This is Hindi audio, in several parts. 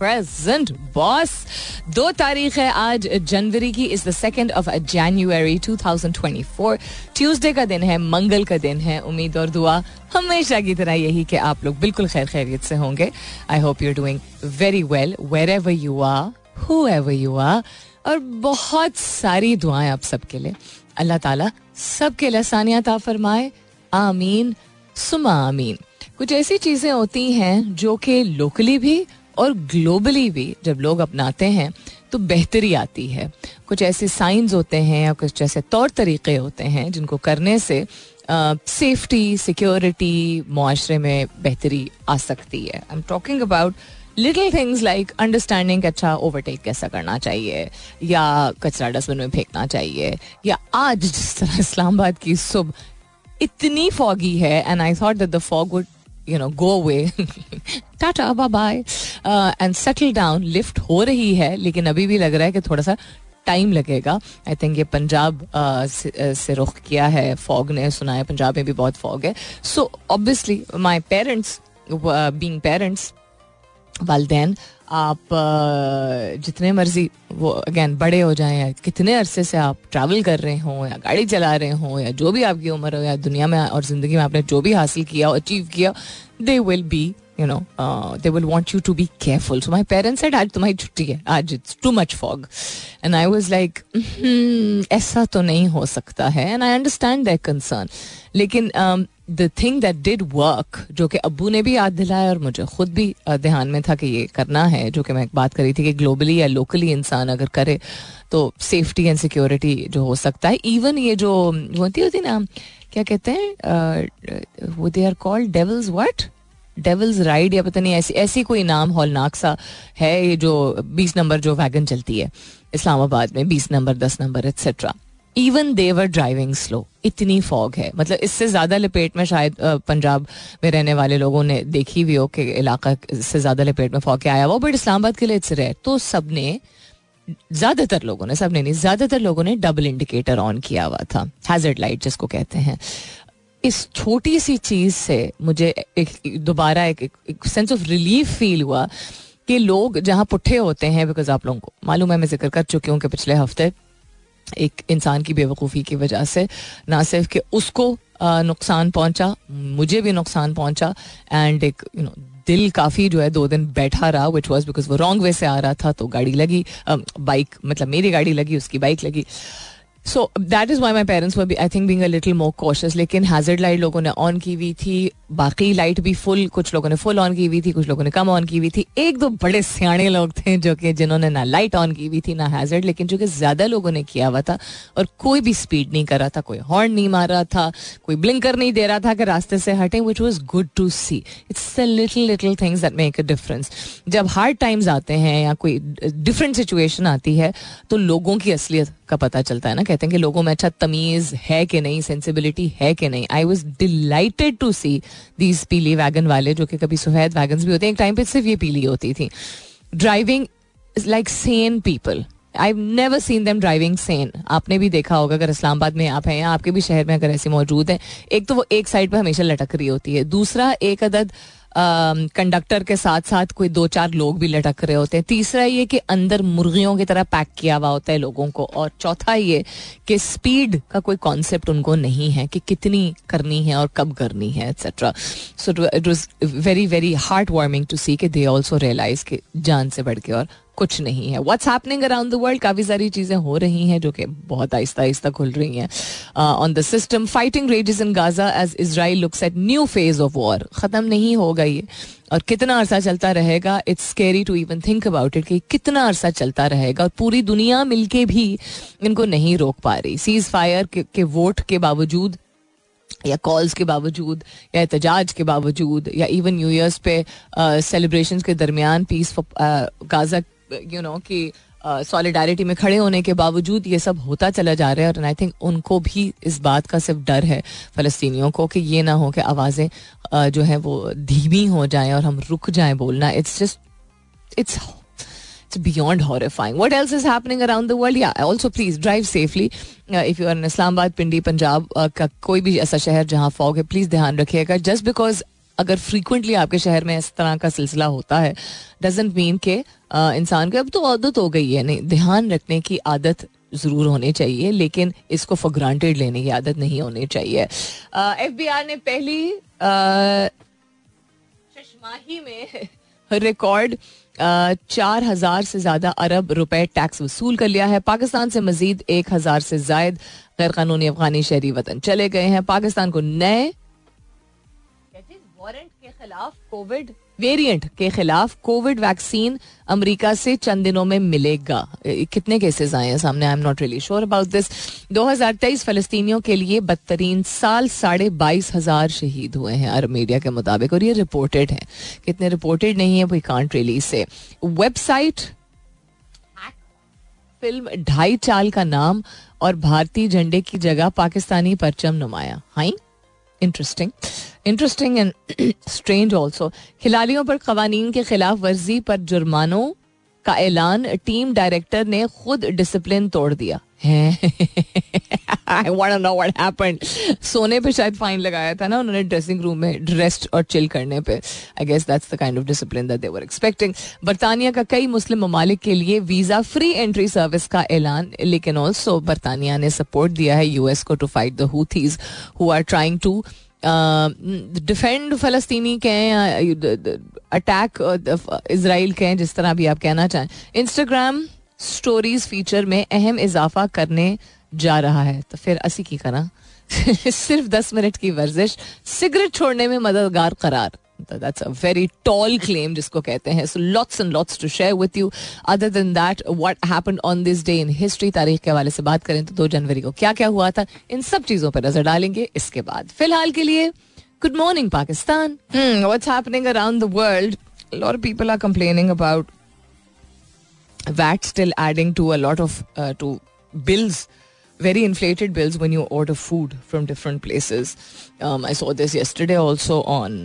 प्रेजेंट बॉस दो तारीख है आज जनवरी की is the second of January 2024 Tuesday का दिन है, मंगल का दिन है. उम्मीद और दुआ हमेशा की तरह यही कि आप लोग बिल्कुल खैर खैरियत से होंगे. I hope you doing very well wherever you are whoever you are और बहुत सारी दुआएँ आप सबके लिए. अल्लाह ताला सबके लिए आसानियात फरमाए. आमीन, सुमा आमीन. कुछ ऐसी चीज़ें होती हैं जो कि लोकली भी और ग्लोबली भी जब लोग अपनाते हैं तो बेहतरी आती है। कुछ ऐसे साइंस होते हैं या कुछ ऐसे तौर तरीके होते हैं जिनको करने से सेफ्टी सिक्योरिटी माशरे में बेहतरी आ सकती है। I am talking about little things like understanding अच्छा ओवरटेक कैसा करना चाहिए, या कचरा डस्टबिन में फेंकना चाहिए, या आज जिस तरह इस्लामाबाद की सुबह इतनी फॉगी है and I thought that the fog would you know go away Tata bye bye and settle down lift हो रही है लेकिन अभी भी लग रहा है कि थोड़ा सा टाइम लगेगा. आई थिंक ये पंजाब से, रुख किया है फॉग ने सुना है पंजाब में भी बहुत फॉग है. So obviously my parents being parents वालदेन आप जितने मर्ज़ी वो अगेन बड़े हो जाएँ या कितने अरसे से आप ट्रैवल कर रहे हों या गाड़ी चला रहे हों या जो भी आपकी उम्र हो या दुनिया में और ज़िंदगी में आपने जो भी हासिल किया अचीव किया they will be you know they will want you to be careful so my parents said आज तुम्हारी छुट्टी है. आज it's too much fog and I was like ऐसा तो नहीं हो सकता है. And I understand that concern लेकिन the thing that did work जो कि अबू ने भी याद दिलाया और मुझे खुद भी ध्यान में था कि ये करना है, जो कि मैं बात करी थी कि ग्लोबली या लोकली इंसान अगर करे तो सेफ्टी एंड सिक्योरिटी जो हो सकता है. इवन ये जो होती होती ना, क्या कहते हैं वो they are called devils what devils ride या पता नहीं ऐसी ऐसी कोई नाम हॉलनाक सा है ये जो बीस नंबर जो वैगन चलती है, इस्लामाबाद में बीस नंबर, दस number etcetera even they were driving slow इतनी फॉग है। मतलब इससे ज़्यादा लपेट में शायद पंजाब में रहने वाले लोगों ने देखी भी हो कि इलाका से ज़्यादा लपेट में फॉग के आया हुआ बट इस्लामाबाद के लिए इट्स रेयर तो सबने, ज़्यादातर लोगों ने, सबने नहीं, ज़्यादातर लोगों ने डबल इंडिकेटर ऑन किया हुआ था। हैजर्ड लाइट जिसको कहते हैं। इस छोटी सी चीज़ से मुझे दोबारा एक, एक, एक सेंस ऑफ़ रिलीफ फील हुआ कि लोग जहाँ पुट्ठे होते हैं बिकॉज़ आप लोगों को मालूम है मैं ज़िक्र कर चुकी हूँ कि पिछले हफ़्ते एक इंसान की बेवकूफ़ी की वजह से ना सिर्फ़ कि उसको नुकसान पहुँचा मुझे भी नुकसान पहुँचा एंड एक यू नो दिल काफ़ी जो है दो दिन बैठा रहा विच वॉज़ बिकॉज़ वो रॉन्ग वे से आ रहा था तो गाड़ी लगी बाइक मतलब मेरी गाड़ी लगी उसकी बाइक लगी। So that is why my parents I think being little more cautious लेकिन हैजर्ड लाइट लोगों ने ऑन की हुई थी बाकी लाइट भी फुल कुछ लोगों ने फुल ऑन की हुई थी कुछ लोगों ने कम ऑन की हुई थी एक दो बड़े सियाणे लोग थे जो कि जिन्होंने ना लाइट ऑन की हुई थी ना हैजर्ड लेकिन चूँकि ज़्यादा लोगों ने किया हुआ था और कोई भी स्पीड नहीं कर रहा था कोई हॉर्न नहीं मार रहा था कोई ब्लिंकर नहीं दे रहा था कि रास्ते से हटे which was good to see it's the little little things that make a difference जब हार्ड टाइम्स आते हैं या कोई डिफरेंट सिचुएशन आती है तो लोगों की असलियत का पता चलता है ना, कहते हैं कि लोगों में अच्छा तमीज है कि नहीं सेंसिबिलिटी है कि नहीं? I was delighted to see these पीली वैगन वाले, जो कि कभी सफ़ेद वैगन भी होते हैं। एक टाइम पे सिर्फ़ ये पीली होती थी। Driving like sane people I never seen them driving sane आपने भी देखा होगा, अगर इस्लामाबाद में आप हैं या आपके भी शहर में अगर ऐसे मौजूद हैं, एक तो वो एक साइड पर हमेशा लटक रही होती है। दूसरा, एक अदद कंडक्टर के साथ साथ कोई दो चार लोग भी लटक रहे होते हैं। तीसरा ये कि अंदर मुर्गियों की तरह पैक किया हुआ होता है लोगों को। और चौथा ये कि स्पीड का कोई कॉन्सेप्ट उनको नहीं है कि कितनी करनी है और कब करनी है etcetera so it was very very heart warming to see के दे ऑल्सो रियलाइज़ के जान से बढ़ के और कुछ नहीं है। What's happening around the world काफ़ी सारी चीज़ें हो रही हैं जो कि बहुत आहिस्ता आहिस्ता खुल रही हैं। On the system fighting rages in Gaza as Israel looks at new phase of war ख़त्म नहीं होगा ये। और कितना अरसा चलता रहेगा? It's scary to even think about it कि कितना अरसा चलता रहेगा और पूरी दुनिया मिलके भी इनको नहीं रोक पा रही। सीज फायर के, के वोट के बावजूद या कॉल्स के बावजूद या एहतजाज के बावजूद या इवन न्यू ईयर्स पे सेलिब्रेशन के दरमियान पीस गाजा यू नो कि सॉलिडारिटी में खड़े होने के बावजूद ये सब होता चला जा रहा है और आई थिंक उनको भी इस बात का सिर्फ़ डर है फ़लस्तियों को कि ये ना हो कि आवाज़ें जो है वो धीमी हो जाएँ और हम रुक जाएँ बोलना it's just it's it's beyond horrifying. What else is happening around the world? Yeah, also please drive safely. Uh, if you are in Islamabad, Pindi, Punjab का कोई भी ऐसा शहर जहाँ फॉग है प्लीज़ ध्यान रखिएगा जस्ट बिकॉज़ अगर फ्रीक्वेंटली आपके शहर में इस तरह का सिलसिला होता है डजेंट मीन के इंसान को, अब तो आदत हो गई है। नहीं, ध्यान रखने की आदत ज़रूर होनी चाहिए, लेकिन इसको फॉर ग्रांटेड लेने की आदत नहीं होनी चाहिए। एफ़ बी आर ने पहली शशमाही में रिकॉर्ड चार हज़ार से ज़्यादा अरब रुपए टैक्स वसूल कर लिया है। पाकिस्तान से मजीद एक हज़ार से जायद गैर कानूनी अफगानी शहरी वतन चले गए हैं। पाकिस्तान को नए वारंट के खिलाफ कोविड वेरिएंट के खिलाफ कोविड वैक्सीन अमेरिका से चंद दिनों में मिलेगा। कितने केसेस आए हैं सामने? I am not really sure about this 2023 फलस्तीनियों के लिए बदतरीन साल साढ़े बाईस हज़ार शहीद हुए हैं अरब मीडिया के मुताबिक और ये रिपोर्टेड है। कितने रिपोर्टेड नहीं है वी कांट रिलीज़ से वेबसाइट फ़िल्म ढाई चाल का नाम और भारतीय झंडे की जगह पाकिस्तानी परचम नुमाया। High interesting interesting and strange also खिलाड़ियों पर कवानीन के खिलाफ वर्जी पर जुर्मानों का ऐलान, टीम डायरेक्टर ने खुद डिसिप्लिन तोड़ दिया। सोने पे शायद फाइन लगाया था ना, उन्होंने ड्रेसिंग रूम में रेस्ट और चिल करने पे। I guess that's the kind of discipline that they were expecting बर्तानिया का कई मुस्लिम ममालिक के लिए वीज़ा फ्री एंट्री सर्विस का ऐलान, लेकिन ऑल्सो बर्तानिया ने सपोर्ट दिया है यूएस को to fight the Houthis who are trying to defend फलस्तीनी कहें अटैक इसराइल कहें, जिस तरह भी आप कहना चाहें। इंस्टाग्राम स्टोरीज फीचर में अहम इजाफा करने जा रहा है। तो फिर असी की करा। सिर्फ़ दस मिनट की वर्जिश। सिगरेट छोड़ने में मददगार करार। That's a very tall claim जिसको कहते हैं. So lots and lots to share with you other than that what happened on this day in history तारीख के हवाले से बात करें तो दो जनवरी को क्या क्या हुआ था इन सब चीज़ों पर नज़र डालेंगे इसके बाद. फ़िलहाल के लिए good morning Pakistan what's happening around the world lot of people are complaining about still adding to a lot of uh, to bills very inflated bills when you order food from different places. Um, I saw this yesterday also on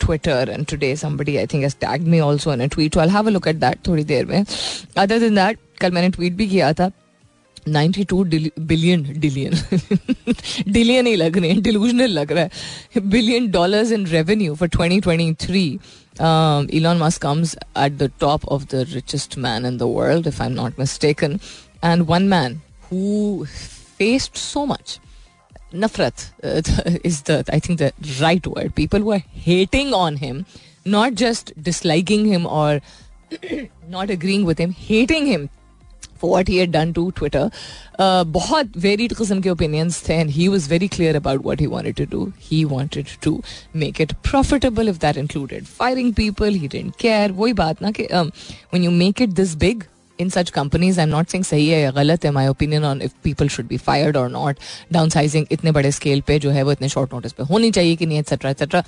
Today somebody I think has tagged me also in a tweet. So I'll have a look at that थोड़ी देर में. Other than that, कल मैंने tweet भी किया था. 92 बिलियन डिलियन डिलियन ही लग रहे हैं डिलूजनल लग रहा है billion dollars in revenue for 2023 um, Elon Musk comes at the top of the richest man in the world, if I'm not mistaken. And one man who faced so much. Nafrat uh, is the, I think, the right word. People were hating on him, not just disliking him or not agreeing with him, hating him for what he had done to Twitter. Uh, बहुत वेरिड किस्म के ओपिनियंस थे and he was very clear about what he wanted to do he wanted to make it profitable if that included firing people he didn't care वही बात ना कि when you make it this big in such companies, i'm not saying सही है या गलत है my opinion on if people should be fired or not. Downsizing इतने बड़े स्केल पे जो है वो इतने शॉर्ट नोटिस पे होनी चाहिए कि नहीं etcetera etcetera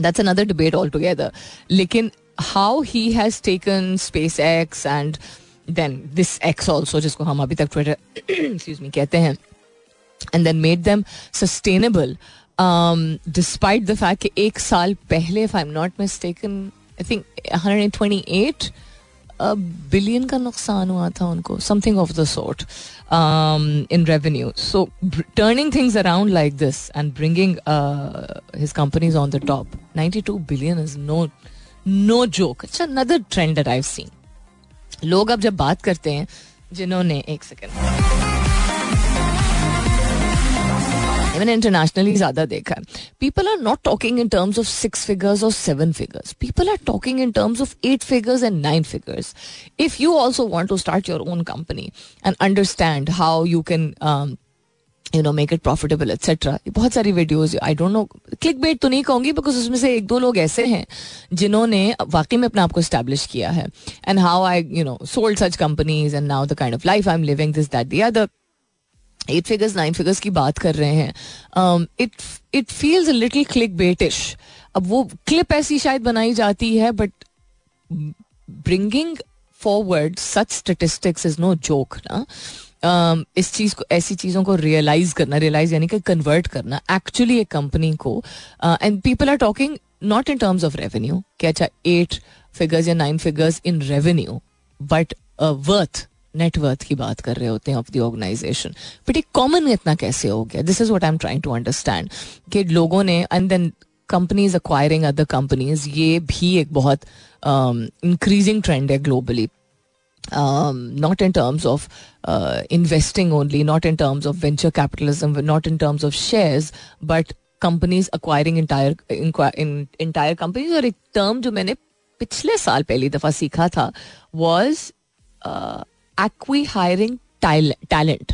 that's another debate altogether लेकिन how he has taken SpaceX and then this X also जिसको हम अभी तक ट्विटर एक्सक्यूज मी कहते हैं and then made them sustainable despite the fact कि एक साल पहले if I am not mistaken I think hundred and twenty eight billion का नुकसान हुआ था उनको something of the sort in revenue so turning things around like this and bringing his companies on the top ninety two billion is no no joke it's another trend that I seen लोग अब जब बात करते हैं, जिन्होंने, एक सेकेंड मैंने इंटरनेशनली ज़्यादा देखा है। People are not talking in terms of six figures और seven figures people are talking in terms of eight figures and nine figures if you also want to start your own company and understand how you can you know make it profitable etcetera बहुत सारी videos I don't know click bait तो नहीं कहूँगी बिकॉज़ उसमें से एक दो लोग ऐसे हैं जिन्होंने वाकई में अपने आप को स्टैब्लिश किया है। And how I you know sold such companies and now the kind of life I am living this that the other eight figures nine figures की बात कर रहे हैं। It it feels little click baitish अब वो क्लिप ऐसी शायद बनाई जाती है but bringing forward such statistics is no joke ना? Um, इस चीज़ को ऐसी चीज़ों को रियलाइज़ करना रियलाइज़ यानी कि कन्वर्ट करना एक्चुअली एक कंपनी को and people are talking not in terms of revenue कि अच्छा एट फिगर्स या nine figures in revenue but worth net worth की बात कर रहे होते हैं ऑफ़ द ऑर्गेनाइजेशन बट एक कॉमन इतना कैसे हो गया? This is what I am trying to understand कि लोगों ने and then companies acquiring other companies ये भी एक बहुत इंक्रीजिंग um, ट्रेंड है globally not in terms of investing only not in terms of venture capitalism not in terms of shares but companies acquiring entire entire companies और एक टर्म जो मैंने पिछले साल पहली दफ़ा सीखा था वॉज़ एक्वी हायरिंग टैलेंट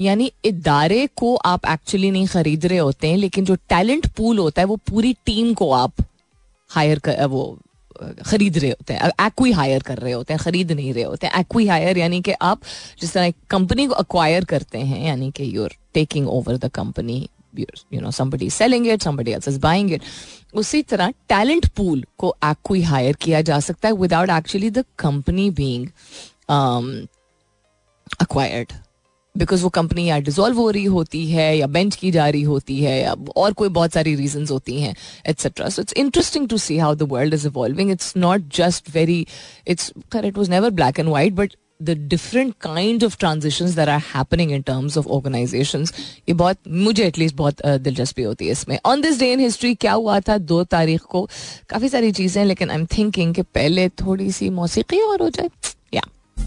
यानी इदारे को आप एक्चुअली नहीं खरीद रहे होते हैं, लेकिन जो टैलेंट पूल होता है, वो पूरी टीम को आप हायर कर, वो, खरीद रहे होते हैं एक्वी हायर कर रहे होते हैं, खरीद नहीं रहे होते हैं। एक्वी हायर यानी कि आप जिस तरह कंपनी को अक्वायर करते हैं, यानी कि you're taking over the company you know somebody selling it somebody else is buying it उसी तरह टैलेंट पूल को एक्वी हायर किया जा सकता है without actually the company being acquired because वो कंपनी या डिजोल्व हो रही होती है, या बेंच की जा रही होती है, या और कोई बहुत सारी रीजन होती हैं etcetera so it's interesting to see how the world is evolving it's not just very it's it was never black and white but the different kind of transition there are happening in terms of organization ये बहुत, मुझे एटलीस्ट बहुत दिलचस्पी होती है इसमें. On this day in history क्या हुआ था? दो तारीख को काफ़ी सारी चीज़ें, लेकिन आई एम थिंकिंग कि पहले थोड़ी सी मौसीकी और हो जाए.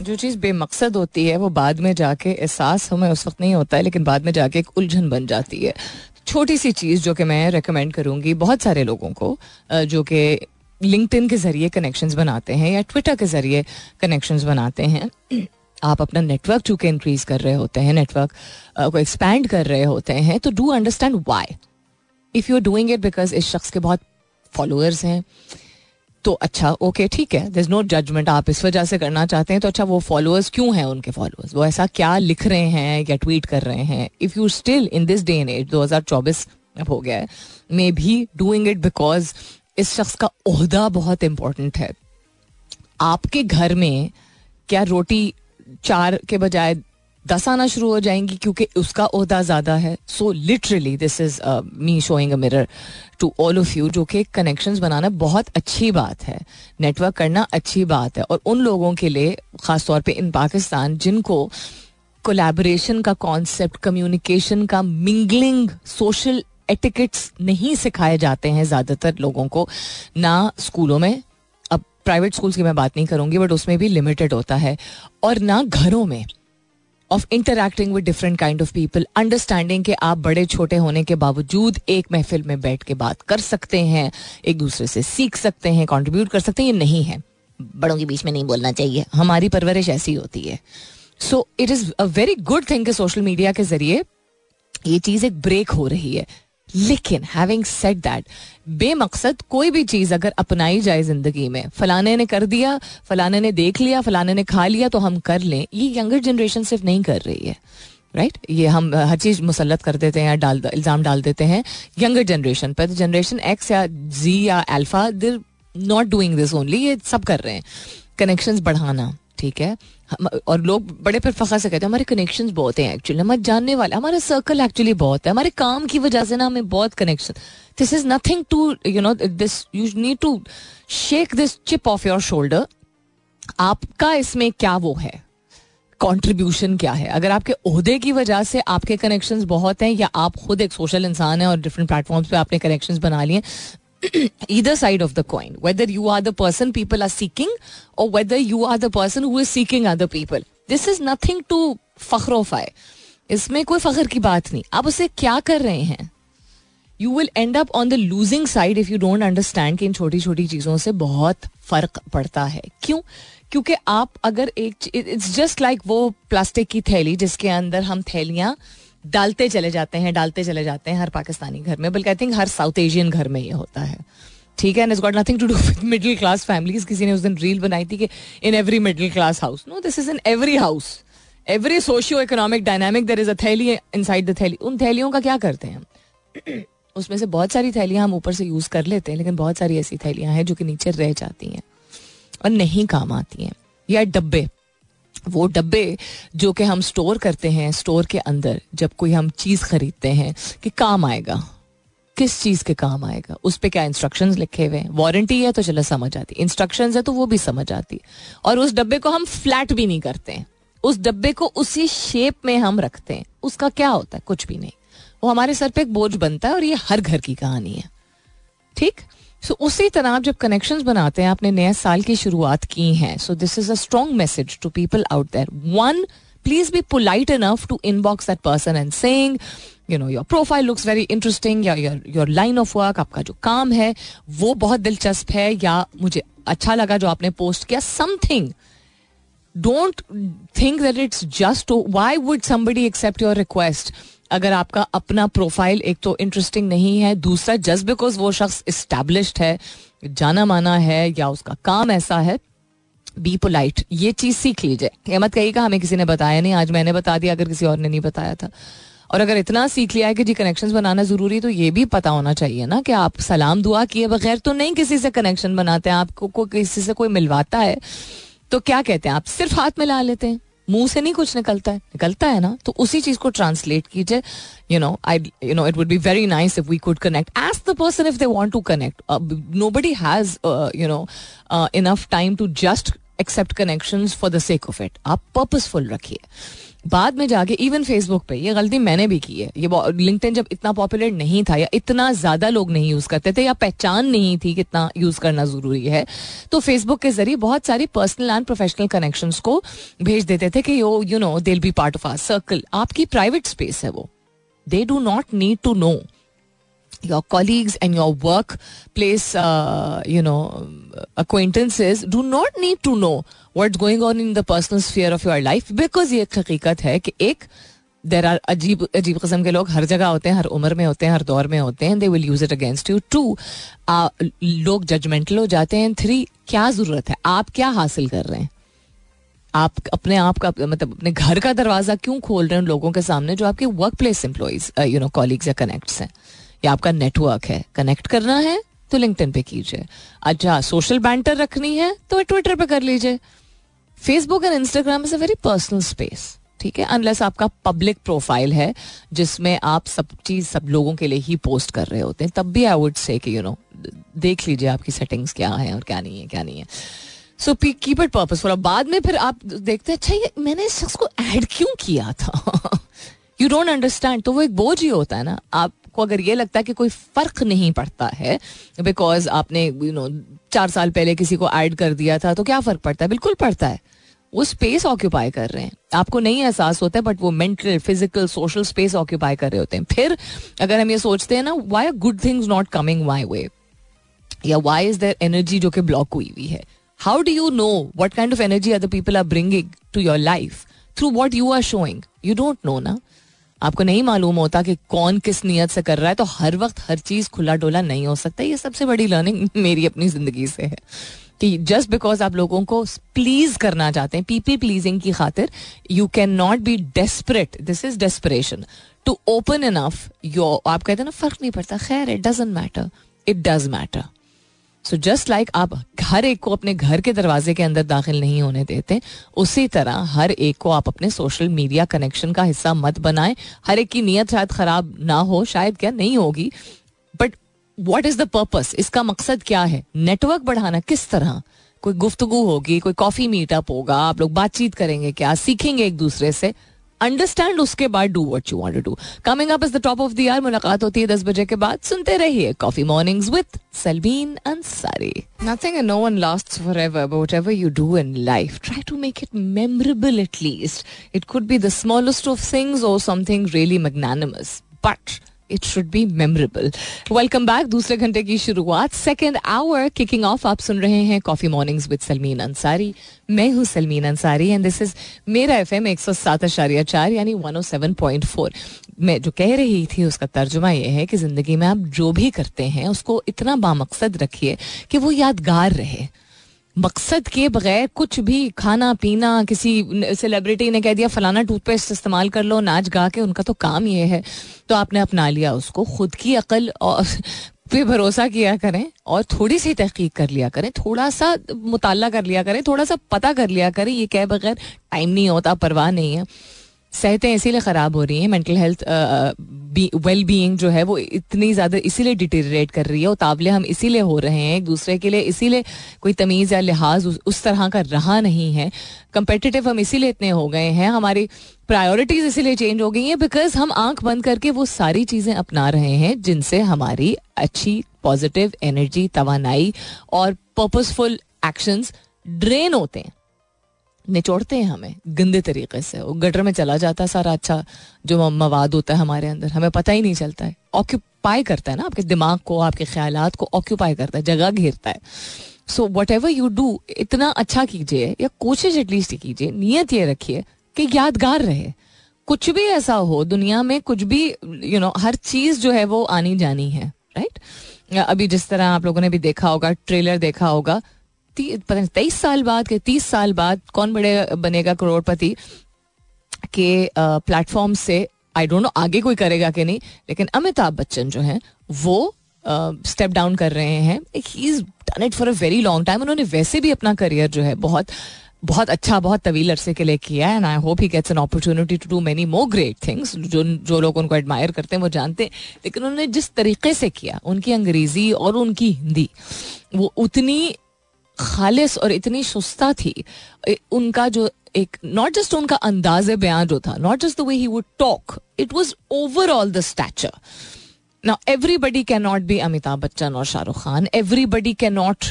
जो चीज़ बेमकसद होती है, वो बाद में जाके एहसास हमें उस वक्त नहीं होता है, लेकिन बाद में जाके एक उलझन बन जाती है। छोटी सी चीज़ जो कि मैं रेकमेंड करूँगी बहुत सारे लोगों को जो कि लिंकड के ज़रिए कनेक्शंस बनाते हैं या ट्विटर के ज़रिए कनेक्शंस बनाते हैं। आप अपना नेटवर्क चूँकि इंक्रीज कर रहे होते हैं नेटवर्क को एक्सपैंड कर रहे होते हैं तो do understand why if you are doing it because इस शख्स के बहुत फॉलोअर्स हैं तो अच्छा ओके ठीक है. दर नो जजमेंट आप इस वजह से करना चाहते हैं तो अच्छा वो फॉलोअर्स क्यों हैं उनके फॉलोअर्स वो ऐसा क्या लिख रहे हैं या ट्वीट कर रहे हैं? If you still in this day and age दो हज़ार चौबीस अब हो गया है मे भी डूइंग इट बिकॉज़ इस शख्स का ओहदा बहुत इम्पोर्टेंट है. आपके घर में क्या रोटी चार के बजाय दस आना शुरू हो जाएँगी क्योंकि उसका अहदा ज़्यादा है। So literally this is me showing a mirror to all of you जो कि कनेक्शंस बनाना बहुत अच्छी बात है। नेटवर्क करना अच्छी बात है। और उन लोगों के लिए ख़ास तौर पे इन पाकिस्तान, जिनको कोलैबोरेशन का कॉन्सेप्ट कम्युनिकेशन का मिंगलिंग सोशल एटिकेट्स नहीं सिखाए जाते हैं ज़्यादातर लोगों को, ना स्कूलों में। अब प्राइवेट स्कूल्स की मैं बात नहीं करूँगी बट उसमें भी लिमिटेड होता है। और ना घरों में। Of interacting with different kind of people understanding कि आप बड़े, छोटे होने के बावजूद एक महफिल में बैठ के बात कर सकते हैं, एक दूसरे से सीख सकते हैं कॉन्ट्रीब्यूट कर सकते हैं, ये नहीं है। बड़ों के बीच में नहीं बोलना चाहिए। हमारी परवरिश ऐसी होती है। So it is a very good thing social media के ज़रिए ये चीज़ एक ब्रेक हो रही है। लेकिन हैविंग सेट दैट बेमकसद कोई भी चीज़ अगर अपनाई जाए ज़िंदगी में, फलाने ने कर दिया, फलाने ने देख लिया, फलाने ने खा लिया तो हम कर लें। ये यंगर जनरेशन सिर्फ़ नहीं कर रही है राइट right? ये हम हर चीज़ मुसलत कर देते हैं डाल, इल्ज़ाम डाल देते हैं यंगर जनरेशन पर। जनरेशन एक्स या जी या alpha they're not doing this only ये सब कर रहे हैं। कनेक्शंस बढ़ाना, ठीक है? और लोग बड़े फिर फखर से कहते हैं, हमारे कनेक्शन बहुत हैं एक्चुअली हमारे जानने वाले, हमारा सर्कल एक्चुअली बहुत है, हमारे काम की वजह से ना हमें बहुत connection this is nothing to you know this you need to shake this chip off your shoulder आपका इसमें क्या वो है? कंट्रीब्यूशन क्या है? अगर आपके ओहदे की वजह से आपके कनेक्शंस बहुत हैं, या आप खुद एक सोशल इंसान हैं और डिफरेंट प्लेटफॉर्म्स पे आपने कनेक्शंस बना लिए either side of the coin whether you are the person people are seeking or whether you are the person who is seeking other people this is nothing to फखरोफाए इसमें कोई फखर की बात नहीं आप उसे क्या कर रहे हैं you will end up on the losing side if you don't understand कि इन छोटी छोटी चीज़ों से बहुत फ़र्क पड़ता है क्यों क्योंकि आप अगर एक इट्स जस्ट लाइक वो प्लास्टिक की थैली जिसके अंदर हम थैलियाँ डालते चले जाते हैं, डालते चले जाते हैं हर पाकिस्तानी घर में, बल्कि आई थिंक हर साउथ एशियन घर में ये होता है। ठीक है got nothing to do middle class families किसी ने उस दिन रील बनाई थी कि in every middle class house no this is in every house every socio economic dynamic there is a थैली इन साइड द थैली उन थैलियों का क्या करते हैं उसमें से बहुत सारी थैलियाँ हम ऊपर से यूज़ कर लेते हैं, लेकिन बहुत सारी ऐसी थैलियाँ हैं जो कि नीचे रह जाती हैं और नहीं काम आती हैं। या डब्बे। वो डब्बे जो कि हम स्टोर करते हैं स्टोर के अंदर जब कोई हम चीज़ खरीदते हैं कि काम आएगा। किस चीज़ के काम आएगा? उस पर क्या इंस्ट्रक्शन लिखे हुए हैं? वारंटी है तो चलो समझ आती। इंस्ट्रक्शन है तो वो भी समझ आती। और उस डब्बे को हम फ्लैट भी नहीं करते हैं। उस डब्बे को उसी शेप में हम रखते हैं। उसका क्या होता है? कुछ भी नहीं। वो हमारे सर पे एक बोझ बनता है और ये हर घर की कहानी है। ठीक? सो उसी तरह आप जब कनेक्शंस बनाते हैं, आपने नए साल की शुरुआत की है so this is a strong message to people out there one please be polite enough to inbox that person and saying you know your profile looks very interesting या your your line of work आपका जो काम है, वो बहुत दिलचस्प है, या मुझे अच्छा लगा जो आपने पोस्ट किया something don't think that it's just why would somebody accept your request अगर आपका अपना प्रोफ़ाइल एक तो इंटरेस्टिंग नहीं है, दूसरा जस्ट बिकॉज़ वो शख्स इस्टेब्लिश्ड है, जाना माना है या उसका काम ऐसा है बी पोलाइट ये चीज़ सीख लीजिए। ये मत कहिएगा हमें किसी ने बताया नहीं, आज मैंने बता दिया, अगर किसी और ने नहीं बताया था। और अगर इतना सीख लिया है कि जी कनेक्शंस बनाना ज़रूरी तो ये भी पता होना चाहिए ना कि आप सलाम दुआ किए बगैर तो नहीं किसी से कनेक्शन बनाते हैं, आपको को किसी से कोई मिलवाता है तो क्या कहते हैं आप? सिर्फ़ हाथ मिला लेते हैं। मुँह से नहीं कुछ निकलता है। निकलता है ना तो उसी चीज़ को ट्रांसलेट कीजिए। You know I you know it would be very nice if we could connect as the person if they want to connect nobody has you know enough time to just accept connection for the sake of it आप पर्पजफुल रखिए। बाद में जाके इवन फेसबुक पे, ये गलती मैंने भी की है। ये लिंक्डइन जब इतना पॉपुलर नहीं था या इतना ज़्यादा लोग नहीं यूज़ करते थे या पहचान नहीं थी कितना यूज़ करना ज़रूरी है तो फेसबुक के ज़रिए बहुत सारी पर्सनल एंड प्रोफेशनल कनेक्शन को भेज देते थे कि, yo you know they'll be part of our circle आपकी प्राइवेट स्पेस है वो। They do not need to know your colleagues and your workplace, uh, you know, acquaintances do not need to know what's going on in the personal sphere of your life because ये एक हकीकत है कि एक देर आर अजीब अजीब किस्म के लोग हर जगह होते हैं हर उम्र में होते हैं हर दौर में होते हैं they will use it against you too लोग जजमेंटल हो जाते हैं थ्री क्या ज़रूरत है आप क्या हासिल कर रहे हैं आप अपने आप का मतलब अपने घर का दरवाज़ा क्यों खोल रहे हैं लोगों के सामने जो आपके work place employees you know colleagues या कनेक्ट्स हैं? या आपका नेटवर्क है। कनेक्ट करना है तो लिंक्डइन पे कीजिए। अच्छा सोशल बैंटर रखनी है तो ट्विटर पे कर लीजिए। Facebook and Instagram is a very personal space ठीक है? अनलेस आपका पब्लिक प्रोफ़ाइल है, जिसमें आप सब चीज़ सब लोगों के लिए ही पोस्ट कर रहे होते हैं, तब भी आई वुड से कि यू नो देख लीजिए आपकी सेटिंग्स क्या है और क्या नहीं है, क्या नहीं है। सो कीप इट पर्पजफुल बाद में फिर आप देखते हैं अच्छा ये मैंने इस शख्स को ऐड क्यों किया था? यू डोंट अंडरस्टैंड तो वो एक बोझ ही होता है ना। आप आपको अगर ये लगता है कि कोई फ़र्क नहीं पड़ता है बिकॉज़ आपने यू नो चार साल पहले किसी को ऐड कर दिया था तो क्या फ़र्क पड़ता है? बिल्कुल पड़ता है। वो स्पेस ऑक्यूपाई कर रहे हैं। आपको नहीं एहसास होता है बट वो mental physical social space occupy कर रहे होते हैं। फिर अगर हम ये सोचते हैं ना why are good things not coming my way या वाई इज़ देर एनर्जी जो कि ब्लॉक हुई हुई है? How do you know what kind of energy other people are bringing to your life through what you are showing you don't know ना? आपको नहीं मालूम होता कि कौन किस नीयत से कर रहा है तो हर वक्त हर चीज़ खुला डोला नहीं हो सकता। ये सबसे बड़ी लर्निंग मेरी अपनी ज़िंदगी से है कि जस्ट बिकॉज़ आप लोगों को प्लीज़ करना चाहते हैं पीपी प्लीजिंग की खातिर you can not be desperate this is desperation to open enough your आप कहते हैं ना, फ़र्क नहीं पड़ता। खैर it doesn't matter it does matter so just like आप हर एक को अपने घर के दरवाजे के अंदर दाखिल नहीं होने देते, उसी तरह हर एक को आप अपने सोशल मीडिया कनेक्शन का हिस्सा मत बनाएँ। हर एक की नीयत शायद खराब ना हो, शायद क्या, नहीं होगी। But what is the purpose इसका मकसद क्या है? नेटवर्क बढ़ाना किस तरह? कोई गुफ्तगु होगी, कोई कॉफ़ी मीटअप होगा, आप लोग बातचीत करेंगे क्या? सीखेंगे एक दूसरे से? अंडरस्टैंड उसके बाद do what you want do coming up is the top of the year मुलाकात होती है दस बजे के बाद सुनते रहिए coffee mornings with Salmeen Ansari nothing and no one lasts forever but whatever you do in life try to make it memorable at least it could be the smallest of things और something really magnanimous but it should be memorable welcome back दूसरे घंटे की शुरुआत. सेकेंड आवर किकिंग ऑफ़ आप सुन रहे हैं coffee mornings with Salmeen Ansari मैं हूँ Salmeen Ansari and this is मेरा एफ़ एम एक सौ सात अशारिया चार यानी one O seven point four मैं जो कह रही थी, उसका तर्जुमा यह है कि ज़िंदगी में आप जो भी करते हैं, उसको इतना बामकसद रखिए कि वो यादगार रहे। मकसद के बगैर कुछ भी खाना, पीना, किसी सेलिब्रिटी ने कह दिया, फलाना टूथपेस्ट इस्तेमाल कर लो, नाच गा के, उनका तो काम ये है। तो आपने अपना लिया उसको, खुद की अकल और पे भरोसा किया करें और थोड़ी सी तहकीक कर लिया करें, थोड़ा सा मुताला कर लिया करें, थोड़ा सा पता कर लिया करें, ये कह बगैर टाइम नहीं होता, परवाह नहीं है। सेहतें इसीलिए ख़राब हो रही हैं मेंटल हेल्थ वेल बीइंग जो है वो इतनी ज़्यादा इसीलिए डिटेरेट कर रही है उतावले हम इसीलिए हो रहे हैं एक दूसरे के लिए इसीलिए कोई तमीज़ या लिहाज उस, उस तरह का रहा नहीं है। कंपेटिटिव हम इसीलिए इतने हो गए हैं हमारी प्रायोरिटीज इसीलिए चेंज हो गई हैं बिकॉज़ हम आँख बंद करके वो सारी चीज़ें अपना रहे हैं जिनसे हमारी अच्छी पॉजिटिव एनर्जी तोानाई और पर्पजफुल एक्शंस ड्रेन होते हैं। निचोड़ते हैं हमें गंदे तरीके से। वो गटर में चला जाता है सारा अच्छा जो मवाद होता है हमारे अंदर हमें पता ही नहीं चलता है। ऑक्यूपाई करता है ना आपके दिमाग को आपके ख्याल को ऑक्यूपाई करता है जगह घेरता है। So whatever you do इतना अच्छा कीजिए या कोशिश एटलीस्ट कीजिए नीयत ये रखिए कि यादगार रहे। कुछ भी ऐसा हो दुनिया में कुछ भी यू you नो know, हर चीज़ जो है वो आनी जानी है राइट right? अभी जिस तरह आप लोगों ने भी देखा होगा ट्रेलर देखा होगा तेईस साल बाद के तीस साल बाद कौन बड़े बनेगा करोड़पति के प्लेटफॉर्म से आई डोंट नो आगे कोई करेगा कि नहीं लेकिन अमिताभ बच्चन जो हैं वो स्टेप uh, डाउन कर रहे हैं। He is done it for a very long time उन्होंने वैसे भी अपना करियर जो है बहुत बहुत अच्छा बहुत तवील अरसे के लिए किया है and I hope he gets an opportunity to do many more great things जो जो लोग उनको एडमायर करते हैं वो जानते हैं। लेकिन उन्होंने जिस तरीके से किया उनकी अंग्रेज़ी और उनकी हिंदी वो उतनी खालिस और इतनी सुस्ता थी उनका जो एक नॉट जस्ट उनका अंदाज बयान जो था not just the way he would talk it was overall the stature now everybody can not be Amitabh Bachchan और Shahrukh Khan everybody can not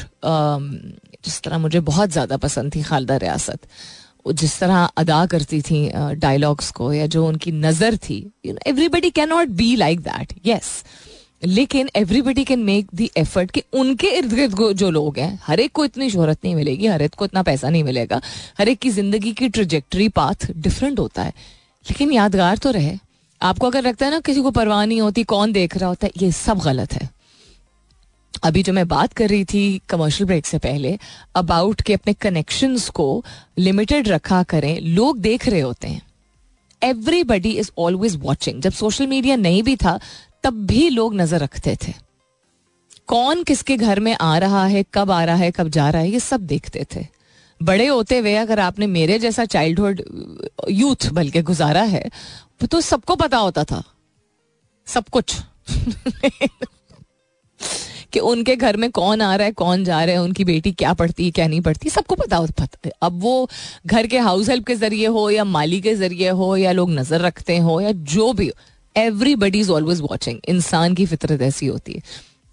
जिस तरह मुझे बहुत ज़्यादा पसंद थी खालदा रियासत जिस तरह अदा करती थी डायलॉग्स को या जो उनकी नज़र थी everybody can not be like that yes लेकिन everybody can make the effort कि उनके इर्द गिर्द जो लोग हैं, हर एक को इतनी शोहरत नहीं मिलेगी, हर एक को इतना पैसा नहीं मिलेगा, हर एक की ज़िंदगी की ट्रजेक्टरी पाथ डिफरेंट होता है। लेकिन यादगार तो रहे। आपको अगर लगता है ना किसी को परवाह नहीं होती, कौन देख रहा होता है, ये सब गलत है। अभी जो मैं बात कर रही थी कमर्शियल ब्रेक से पहले अबाउट के अपने कनेक्शंस को लिमिटेड रखा करें, लोग देख रहे होते हैं। एवरीबडी इज़ ऑलवेज वॉचिंग जब सोशल मीडिया नहीं भी था तब भी लोग नज़र रखते थे। कौन किसके घर में आ रहा है, कब आ रहा है, कब जा रहा है, ये सब देखते थे। बड़े होते हुए अगर आपने मेरे जैसा चाइल्डहुड यूथ बल्कि गुजारा है तो सबको पता होता था। सब कुछ। कि उनके घर में कौन आ रहा है, कौन जा रहा है, उनकी बेटी क्या पढ़ती है क्या नहीं पढ़ती, सबको पता होता अब वो घर के हाउस हेल्प के ज़रिए हो या माली के ज़रिए हो या लोग नज़र रखते हो या जो भी हो एवरीबडी इज़ ऑलवेज वॉचिंग इंसान की फितरत ऐसी होती है।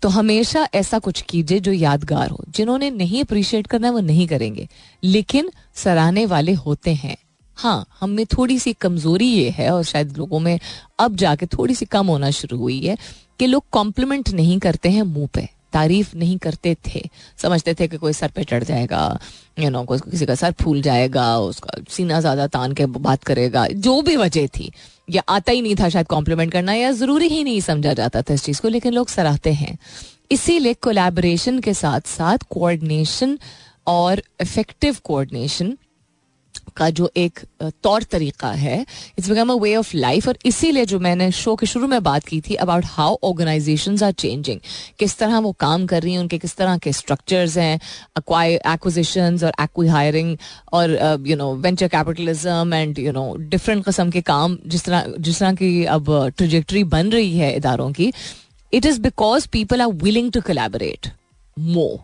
तो हमेशा ऐसा कुछ कीजिए जो यादगार हो। जिन्होंने नहीं अप्रिशिएट करना है, वो नहीं करेंगे। लेकिन सराहने वाले होते हैं। हाँ हम में थोड़ी सी कमज़ोरी ये है और शायद लोगों में अब जाके थोड़ी सी कम होना शुरू हुई है कि लोग कॉम्प्लीमेंट नहीं करते हैं मुँह पे। तारीफ़ नहीं करते थे। समझते थे कि कोई सर पे चढ़ जाएगा यू नो किसी का सर फूल जाएगा, उसका सीना ज़्यादा तान के बात करेगा, जो भी वजह थी। या आता ही नहीं था शायद कॉम्प्लीमेंट करना या ज़रूरी ही नहीं समझा जाता था इस चीज़ को, लेकिन लोग सराहते हैं। इसीलिए कोलैबोरेशन के साथ साथ कोऑर्डिनेशन और इफ़ेक्टिव कोऑर्डिनेशन का जो एक तौर तरीका है it's become a way of life और इसीलिए जो मैंने शो के शुरू में बात की थी about how organization are changing किस तरह वो काम कर रही हैं, उनके किस तरह के स्ट्रक्चर्स हैं एक्विजिशन और एक्वी हायरिंग और you know venture capitalism and you know different कस्म के काम जिस तरह जिस तरह की अब ट्रजेक्ट्री बन रही है इदारों की it is because people are willing to collaborate more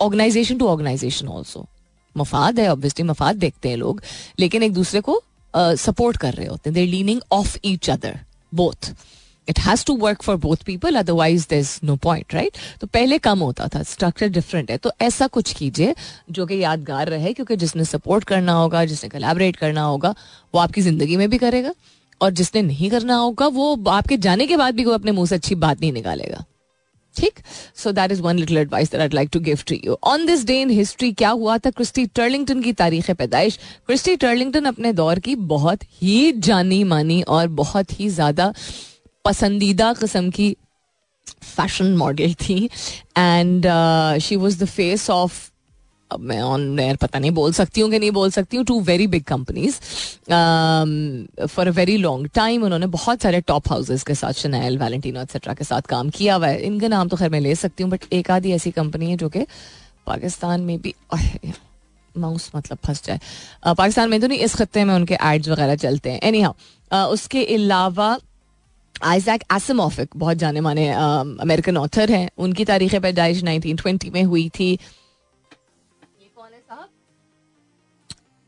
organization to organization also मफाद है ऑब्वियसली मफाद देखते हैं लोग, लेकिन एक दूसरे को सपोर्ट कर रहे होते हैं। There leaning of each other both it has to work for both people otherwise there is no point right तो पहले कम होता था स्ट्रक्चर डिफरेंट है। तो ऐसा कुछ कीजिए जो कि यादगार रहे, क्योंकि जिसने सपोर्ट करना होगा, जिसने कलेबरेट करना होगा, वो आपकी ज़िंदगी में भी करेगा, और जिसने नहीं करना होगा, वो आपके जाने के बाद भी कोई अपने मुँह से अच्छी बात नहीं निकालेगा। ठीक? So that is one little advice that I like to give to you on this day in history क्या हुआ था क्रिस्टी टर्लिंगटन की तारीख पैदाइश? क्रिस्टी टर्लिंगटन अपने दौर की बहुत ही जानी मानी और बहुत ही ज़्यादा पसंदीदा कस्म की फ़ैशन मॉडल थी। And she was the face of अब मैं ऑन एयर पता नहीं बोल सकती हूँ कि नहीं बोल सकती हूँ to very big companies for a very long time उन्होंने बहुत सारे टॉप हाउसेज के साथ शनैल वैलेंटिनो एक्सेट्रा के साथ काम किया हुआ है। इनका नाम तो खैर मैं ले सकती हूँ बट एक आधी ऐसी कंपनी है जो कि पाकिस्तान में भी माउस मतलब फंस जाए। पाकिस्तान में तो नहीं, इस खत्ते में उनके एड्स वगैरह चलते हैं। एनी हाउ उसके अलावा आइजैक एसमोफिक बहुत जाने माने अमेरिकन ऑथर हैं। उनकी तारीख पैदाइश 1920 में हुई थी।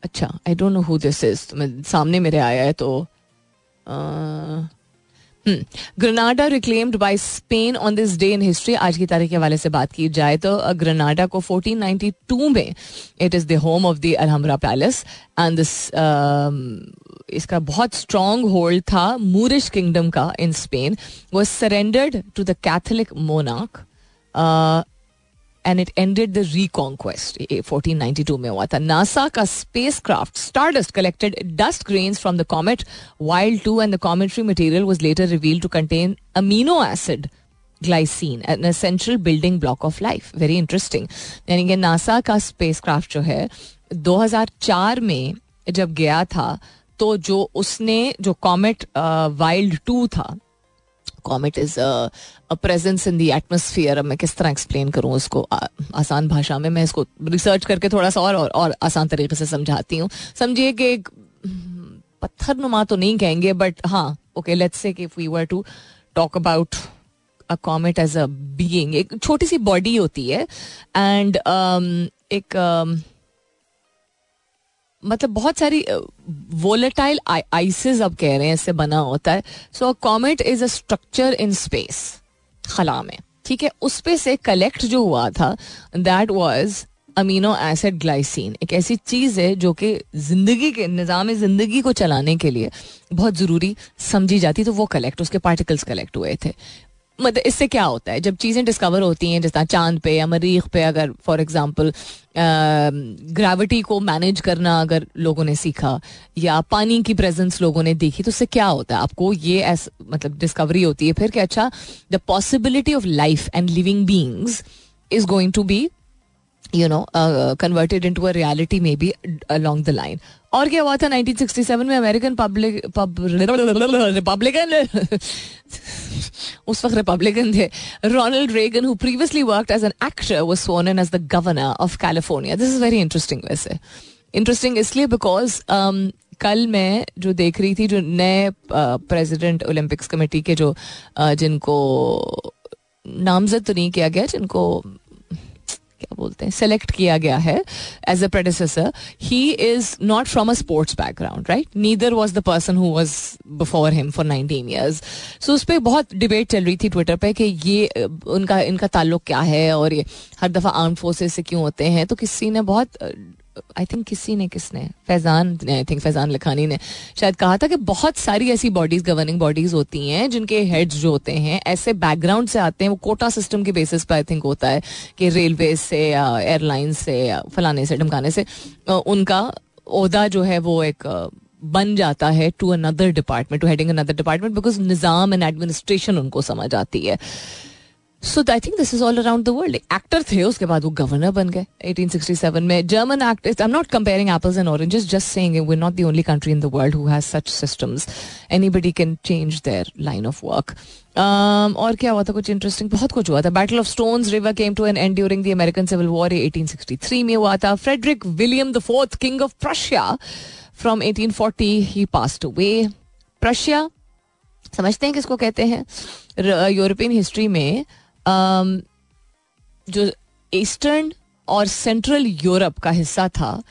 अच्छा I don't know who this is सामने मेरे आया है तो Granada reclaimed by Spain on this day in history आज की तारीख के हवाले से बात की जाए तो ग्रनाडा को 1492 में it is the home of the Alhambra palace and this इसका बहुत स्ट्रॉन्ग होल्ड था मूरिश किंगडम का इन स्पेन वो surrendered to the Catholic Monank and it ended the reconquest 1492 में हुआ था. नासा का spacecraft Stardust collected dust grains from the comet Wild two and the cometary material was later reveal to contain amino acid glycine an building block of life very interesting यानी कि नासा का स्पेस क्राफ्ट जो है 2004 में जब गया था तो जो उसने, जो कॉमेट वाइल्ड टू था comet is a presence in the atmosphere मैं किस तरह एक्सप्लेन करूँ उसको? आसान भाषा में मैं इसको रिसर्च करके थोड़ा सा और और, और आसान तरीके से समझाती हूँ। समझिए कि एक पत्थर नुमा तो नहीं कहेंगे बट हाँ okay let's say if we were to talk about a comet as a being एक छोटी सी बॉडी होती है एंड um, एक um, मतलब बहुत सारी वोलेटाइल आइसिस अब कह रहे हैं, इससे बना होता है। So comet is a structure in space खला में। ठीक है? उस पे से कलेक्ट जो हुआ था that was amino acid glycine एक ऐसी चीज़ है जो कि ज़िंदगी के निज़ाम ज़िंदगी को चलाने के लिए बहुत ज़रूरी समझी जाती तो वो कलेक्ट उसके पार्टिकल्स कलेक्ट हुए थे। मतलब इससे क्या होता है? जब चीज़ें डिस्कवर होती हैं, जिस चाँद पे या मरीख पे अगर फॉर एग्जांपल ग्रेविटी को मैनेज करना अगर लोगों ने सीखा, या पानी की प्रेजेंस लोगों ने देखी तो उससे क्या होता है? आपको ये ऐस मतलब डिस्कवरी होती है। फिर कि अच्छा the possibility of life and living beings is going to be you know converted into a reality maybe along the line और क्या हुआ था 1967 में अमेरिकन पब्लिक रिपब्लिकन उस वक्त रिपब्लिकन थे। Ronald Reagan who previously worked as an actor was sworn in as the governor of California this is very interesting वैसे। इंटरेस्टिंग इसलिए बिकॉज़ um, कल मैं जो देख रही थी जो नए प्रेसिडेंट ओलंपिक्स कमेटी के जो uh, जिनको नामजद तो नहीं किया गया जिनको क्या बोलते हैं सेलेक्ट किया गया है as a producer he is not from a sports background right neither was the person who was before him for nineteen years so उस पर बहुत डिबेट चल रही थी ट्विटर पर कि ये उनका, इनका ताल्लुक क्या है और ये हर दफ़ा आर्म फोर्सेस से क्यों होते हैं? तो किसी ने बहुत आई थिंक किसी ने, किसने? फैजान, ने आई थिंक फैजान लखानी ने शायद कहा था कि बहुत सारी ऐसी बॉडीज गवर्निंग बॉडीज होती हैं, जिनके हेड्स जो होते हैं, ऐसे बैकग्राउंड से आते हैं, वो कोटा सिस्टम के बेसिस पर आई थिंक होता है कि रेलवे से या एयरलाइन से या फलाने से, ढमकाने से उनका ओहदा जो है वो एक बन जाता है to another department to heading another department because Nizam and administration उनको समझ आती है। So I think this is all around the world actor थे उसके बाद वो गवर्नर बन गए 1867 में। German actors I am not comparing apples and oranges just saying we not the only country in the world who has such systems anybody can change their line of work और क्या हुआ था कुछ इंटरेस्टिंग बहुत कुछ हुआ था। Battle of Stones River came to an end during the American civil war 1863 में हुआ था। Frederick William the fourth king of Prussia from 1840 he passed away Prussia समझते हैं किसको कहते हैं? यूरोपियन हिस्ट्री में Um, जो ईस्टर्न और सेंट्रल यूरोप का हिस्सा था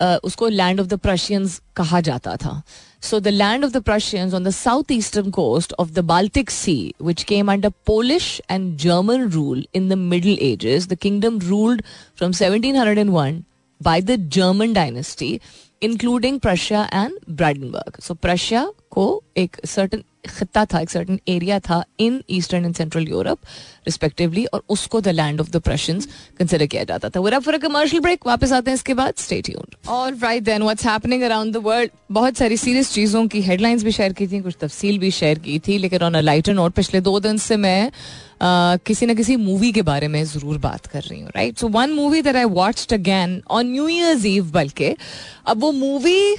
uh, उसको लैंड ऑफ़ द प्रशियंस कहा जाता था. So the land of the Prussians on the south eastern coast of the Baltic sea which came under Polish and German rule in the middle ages the kingdom ruled from 1701 by the German dynasty including Prussia and Brandenburg so Prussia को एक सर्टन खत्ता था एक सर्टन एरिया था in eastern and central Europe respectively और उसको the land of the Prussians consider किया जाता था। वो फॉर कमर्शियल ब्रेक वापस आते हैं इसके बाद। स्टे ट्यून्ड और right then what's happening around the world बहुत सारी सीरियस चीज़ों की हेडलाइंस भी शेयर की थी कुछ तफसील भी शेयर की थी लेकिन ऑन अ लाइटर नोट पिछले दो दिन से मैं Uh, किसी न किसी मूवी के बारे में ज़रूर बात कर रही हूँ right so one movie that I watched again on New Year's Eve बल्कि अब वो मूवी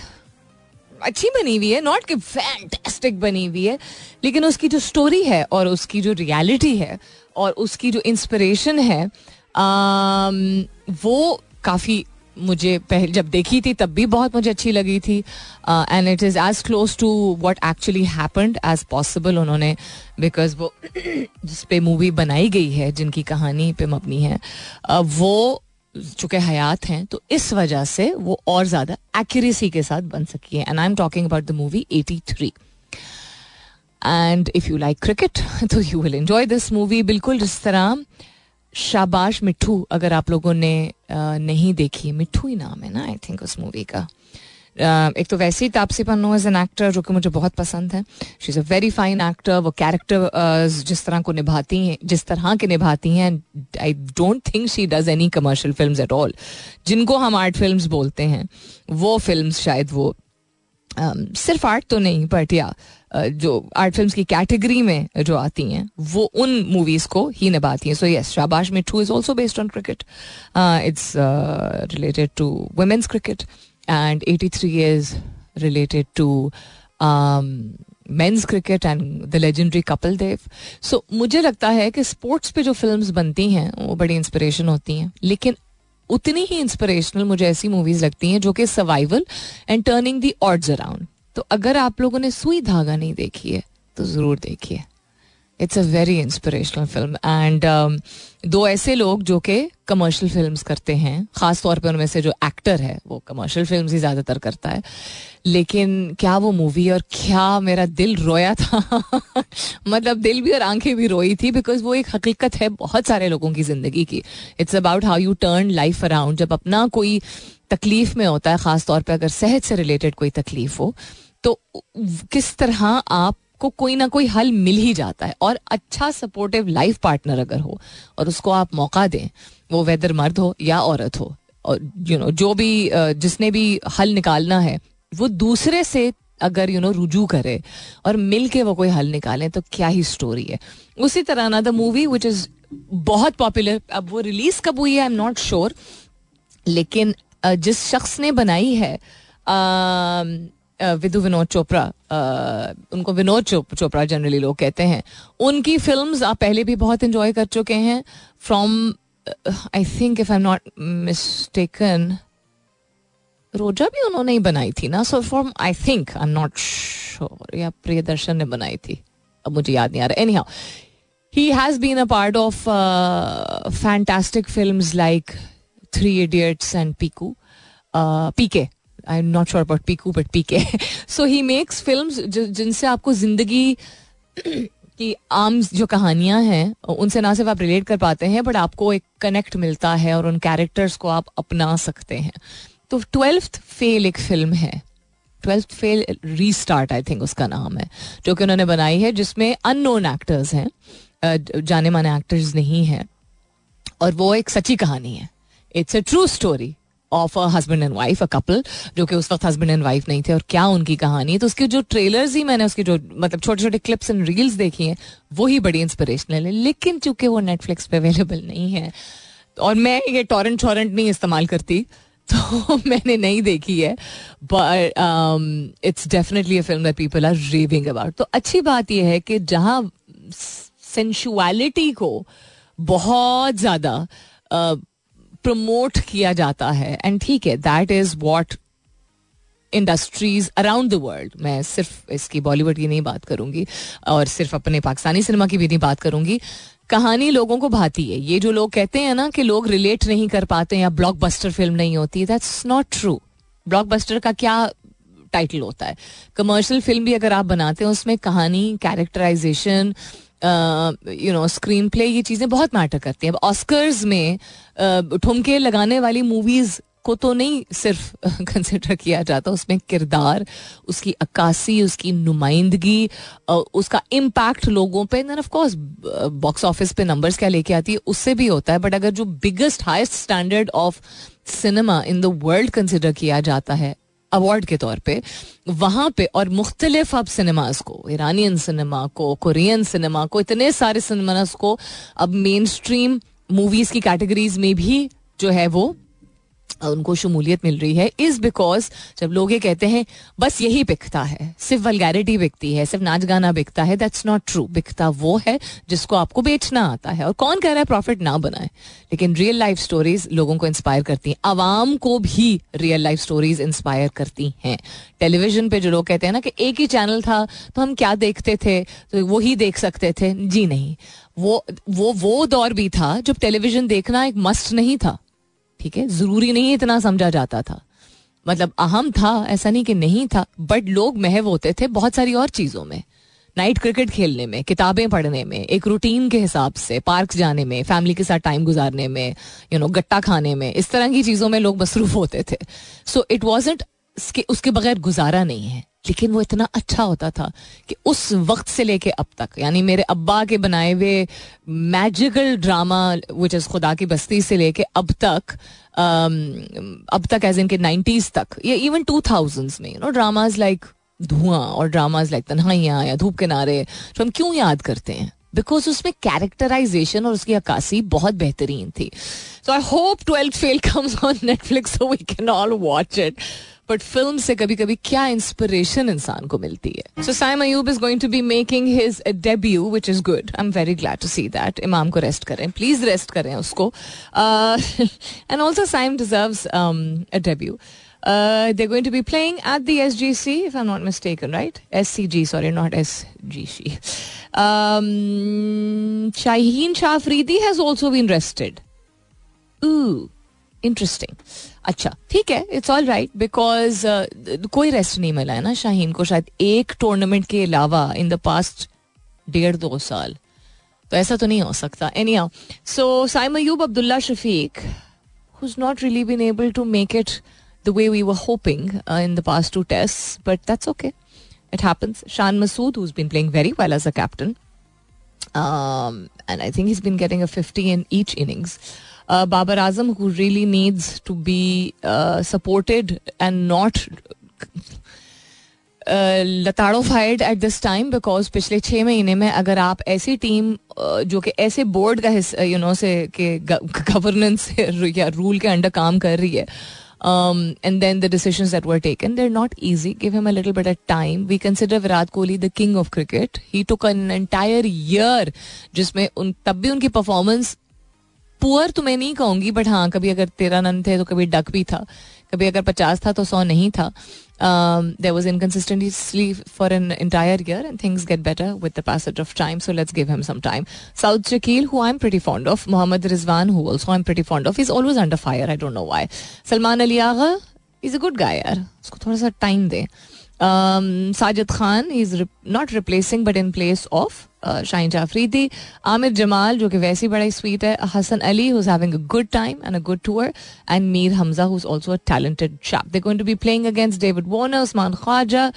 अच्छी बनी हुई है नॉट कि फैंटेस्टिक बनी हुई है लेकिन उसकी जो स्टोरी है और उसकी जो रियलिटी है और उसकी जो इंस्पिरेशन है आम, वो काफ़ी मुझे पहले जब देखी थी तब भी बहुत मुझे अच्छी लगी थी। And it is as close to what actually happened as possible उन्होंने बिकॉज़ वो जिस पे मूवी बनाई गई है जिनकी कहानी पे मबनी है uh, वो चुके हयात हैं तो इस वजह से वो और ज़्यादा एक्यूरेसी के साथ बन सकी है। And I am talking about the movie eighty three and if you like cricket तो you will enjoy this movie बिल्कुल जिस तरह शाबाश मिठू, अगर आप लोगों ने नहीं देखी, मिठू ही नाम है ना आई थिंक उस मूवी का। एक तो वैसे ही Taapsee Pannu as an actor जो कि मुझे बहुत पसंद है. She is a very fine actor वो कैरेक्टर जिस तरह को निभाती हैं, जिस तरह के निभाती हैं I don't think she does any commercial film at all जिनको हम आर्ट फ़िल्म बोलते हैं, वो फ़िल्म शायद वो सिर्फ़ आर्ट तो नहीं बट या जो आर्ट फ़िल्म की कैटेगरी में जो आती हैं, वो उन मूवीज़ को ही निभाती हैं. So yes Shabaash Mithu is also based on cricket it's related to women's cricket and 83 is related to men's cricket and the legendary Kapil Dev so मुझे लगता है कि स्पोर्ट्स पे जो फिल्म्स बनती हैं, वो बड़ी इंस्पिरेशन होती हैं. लेकिन उतनी ही इंस्पिरेशनल मुझे ऐसी मूवीज़ लगती हैं जो कि survival and turning the odds around तो अगर आप लोगों ने सुई धागा नहीं देखी है तो ज़रूर देखिए। It's a very inspirational film and दो ऐसे लोग जो कि कमर्शियल फ़िल्म करते हैं, ख़ास तौर पे उनमें से जो एक्टर है, वो कमर्शियल फ़िल्म ही ज़्यादातर करता है। लेकिन क्या वो मूवी और क्या मेरा दिल रोया था? मतलब दिल भी और आँखें भी रोई थी बिकॉज़ वो एक हकीकत है बहुत सारे लोगों की ज़िंदगी की। It's about how you turn life around जब अपना कोई तकलीफ़ में होता है, ख़ास तौर पर अगर सेहत से रिलेटेड कोई तकलीफ़ हो तो किस तरह आप को कोई ना कोई हल मिल ही जाता है। और अच्छा सपोर्टिव लाइफ पार्टनर अगर हो और उसको आप मौका दें, वो वेदर मर्द हो या औरत हो, और यू नो जो भी जिसने भी हल निकालना है, वो दूसरे से अगर यू नो रुजू करे और मिल के वो कोई हल निकालें तो क्या ही स्टोरी है। उसी तरह ना द मूवी विच इज़ बहुत पॉपुलर अब वो रिलीज़ कब हुई है आई एम नॉट श्योर लेकिन जिस शख्स ने बनाई है विदु विनोद चोपड़ा उनको विनोद चोपड़ा जनरली लोग कहते हैं। उनकी फ़िल्म आप पहले भी बहुत इंजॉय कर चुके हैं। From I think if I am not mistaken Roja भी उन्होंने ही बनाई थी ना? So from I think I am not sure या प्रियदर्शन ने बनाई थी। अब मुझे याद नहीं आ रहा। Anyhow he has been a part of fantastic film like Three Idiots and Piku PK I am not sure about Piku but PK so he makes film जिनसे आपको ज़िंदगी की आम जो कहानियाँ हैं उनसे ना सिर्फ़ आप रिलेट कर पाते हैं बट आपको एक कनेक्ट मिलता है और उन कैरेक्टर्स को आप अपना सकते हैं। तो ट्वेल्थ फेल एक फ़िल्म है। Twelfth fail restart I think उसका नाम है, जो कि उन्होंने बनाई है, जिसमें अननोन एक्टर्स हैं। जाने माने एक्टर्स नहीं हैं। और वो एक सच्ची कहानी है। It's a true story of a husband and wife a couple जो कि उस वक्त हस्बैंड एंड वाइफ नहीं थे और क्या उनकी कहानी है तो उसके जो ट्रेलर्स ही मैंने उसके जो मतलब छोटे छोटे क्लिप्स एंड रील्स देखी हैं वो ही बड़ी इंस्पिरेशनल है। लेकिन चूँकि वो नेटफ्लिक्स पे अवेलेबल नहीं है और मैं ये टॉरेंट शॉरेंट नहीं इस्तेमाल करती तो मैंने नहीं देखी है but it's definitely a film that people are raving about तो अच्छी बात यह है कि जहाँ सेंशुअलिटी को बहुत ज़्यादा uh, प्रमोट किया जाता है। एंड ठीक है that is what industries around the world मैं सिर्फ़ इसकी बॉलीवुड की नहीं बात करूँगी, और सिर्फ़ अपने पाकिस्तानी सिनेमा की भी नहीं बात करूँगी। कहानी लोगों को भाती है। ये जो लोग कहते हैं ना कि लोग रिलेट नहीं कर पाते या ब्लॉकबस्टर फ़िल्म नहीं होती दैट्स नॉट ट्रू ब्लॉकबस्टर का क्या टाइटल होता है? कमर्शियल फ़िल्म भी अगर आप बनाते हैं, उसमें कहानी characterisation you know screen play ये चीज़ें बहुत मैटर करती हैं। अब ऑस्कर्स में ठुमके लगाने वाली मूवीज़ को तो नहीं सिर्फ़ कंसिडर किया जाता, उसमें किरदार, उसकी अक्कासी, उसकी नुमाइंदगी उसका इम्पैक्ट लोगों पे then of course box office पे नंबर्स क्या लेके आती है, उससे भी होता है। बट अगर जो biggest highest standard of cinema in the world consider किया जाता है अवार्ड के तौर पे, वहाँ पे और मुख्तलिफ़ अब सिनेमाज को ईरानियन सिनेमा को कोरियन सिनेमा को, इतने सारे सिनेमाज को अब मेन स्ट्रीम मूवीज़ की कैटेगरीज में भी जो है वो उनको शमूलियत मिल रही है। इज़ बिकॉज़ जब लोग ये कहते हैं, बस यही बिकता है, सिर्फ़ वलगैरिटी बिकती है, सिर्फ़ नाच गाना बिकता है दैट्स नॉट ट्रू बिकता वो है जिसको आपको बेचना आता है। और कौन कह रहा है प्रॉफिट ना बनाए? लेकिन रियल लाइफ स्टोरीज लोगों को इंस्पायर करती हैं। आवाम को भी रियल लाइफ स्टोरीज इंस्पायर करती हैं। टेलीविज़न पे जो लोग कहते हैं ना कि एक ही चैनल था तो हम क्या देखते थे? तो वो ही देख सकते थे। जी नहीं। वो वो वो दौर भी था जब टेलीविज़न देखना एक मस्ट नहीं था। ठीक है? ज़रूरी नहीं इतना समझा जाता था। मतलब अहम था, ऐसा नहीं कि नहीं था बट लोग महव होते थे बहुत सारी और चीज़ों में। नाइट क्रिकेट खेलने में, किताबें पढ़ने में, एक रूटीन के हिसाब से पार्क जाने में फैमिली के साथ टाइम गुजारने में यू नो गट्टा खाने में, इस तरह की चीज़ों में लोग मसरूफ होते थे। सो इट वॉज़ उसके बगैर गुजारा नहीं है। लेकिन वो इतना अच्छा होता था कि उस वक्त से लेके अब तक यानी मेरे अब्बा के बनाए हुए मैजिकल ड्रामा विच इज़ खुदा की बस्ती से लेके अब तक um, अब तक एज इन के नाइन्टीज तक या इवन टू थाउजेंड्स में you know dramas like Dhuan और ड्रामाज लाइक तन्हाइयाँ या धूप किनारे जो हम क्यों याद करते हैं? बिकॉज़ उसमें कैरेक्टराइजेशन और उसकी अक्सी बहुत बेहतरीन थी। So I hope twelfth fail comes on Netflix so we can all watch it but film से कभी कभी क्या इंस्पिरेशन इंसान को मिलती है? So Saim Ayub is going to be making his debut which is good I am very glad to see that Imam को रेस्ट करें प्लीज़ रेस्ट करें उसको and also Saim deserve a debut Uh, they're going to be playing at the SGC, if I'm not mistaken, right? SCG, sorry, not SGC. Um, Shaheen Shafridi has also been rested. Ooh, interesting अच्छा ठीक है इट्स ऑल राइट बिकॉज़ कोई रेस्ट नहीं मिला है ना शाहीन को, शायद एक टूर्नामेंट के अलावा इन द पास्ट डेढ़ दो साल। तो ऐसा तो नहीं हो सकता। Anyhow so Saim Ayub Abdullah Shafique who is not really been able to make it the way we were hoping in the past two test but that's okay it happens Shan Masood who been playing very well as a captain and I think is been getting a fifty in each innings Babar Azam, who really needs to be uh, supported and not लताड़ो फाइड एट दिस टाइम बिकॉज पिछले छः महीने में अगर आप ऐसी टीम uh, जो कि ऐसे बोर्ड का हिस्सा यू नो से के गवर्नेंस या रूल के अंडर काम कर रही है Um, and then the decisions that were taken, they're not easy. Give him a little bit of time. We consider Virat Kohli the king of cricket. He took an entire year जिसमें उन तब भी उनकी परफॉर्मेंस पुअर तो मैं नहीं कहूँगी बट हाँ कभी अगर तेरह रन थे तो कभी डक भी था। कभी अगर पचास था तो सौ नहीं था। There was inconsistently for an entire year and things get better with the passage of time so let's give him some time Saud Shakeel who I am pretty fond of Mohammad Rizwan who also I am pretty fond of is always under fire I don't know why Salman Ali Agha is a good guy यार उसको थोड़ा सा time they. Sajid Khan is not replacing but in place of Shaheen Afridi Aamir Jamal जो कि वैसे ही बड़ा ही स्वीट है Hasan Ali who's having a good time and a good tour and Mir Hamza who's also a talented chap they going to be playing against David Warner Usman Khawaja